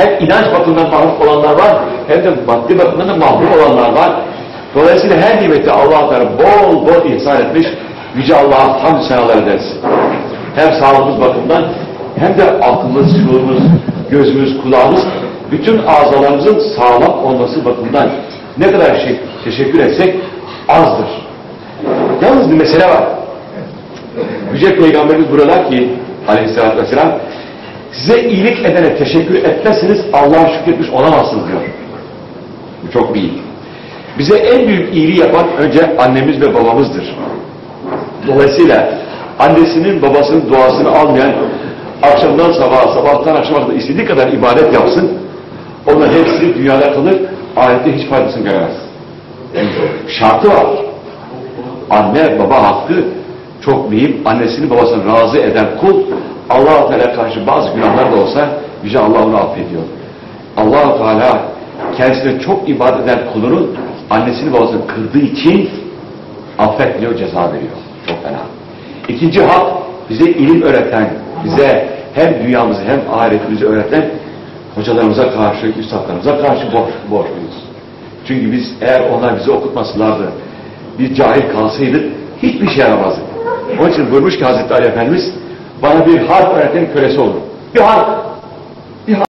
hem inanç bakımından mahrum olanlar var, hem de maddi bakımdan da mahrum olanlar var. Dolayısıyla her nimeti Allah Teala bol bol ihsan etmiş. Yüce Allah'a hamd senalar ederiz. Hem sağlığımız bakımından hem de aklımız, şuurumuz, gözümüz, kulağımız bütün azalarımızın sağlam olması bakımından ne kadar şey teşekkür etsek azdır. Yalnız bir mesele var. Yüce Peygamberimiz burada ki aleyhissalatü vesselam size iyilik edene teşekkür etmezseniz Allah'a şükretmiş olamazsınız diyor. Bu çok büyük. Bize en büyük iyiliği yapan önce annemiz ve babamızdır. Dolayısıyla annesinin babasının duasını almayan akşamdan sabaha, sabahtan akşama kadar istediği kadar ibadet yapsın onların hepsi dünyada kalır, ahirette hiç faydasını göremez. Şartı var. Anne baba hakkı çok mühim. Annesini babasını razı eden kul allah Teala karşı bazı günahlar da olsa Yüce Allah onu affediyor. allah Teala kendisine çok ibadet eden kulunun annesini babasını kırdığı için affetmiyor, ceza veriyor. Çok fena. İkinci hak bize ilim öğreten, bize hem dünyamızı hem ahiretimizi öğreten hocalarımıza karşı, üstadlarımıza karşı borç, borçluyuz. Çünkü biz eğer onlar bizi okutmasalardı, bir cahil kalsaydık hiçbir şey yaramazdık. Onun için buyurmuş ki Hazreti Ali Efendimiz bana bir harf öğreten kölesi olur. Bir harf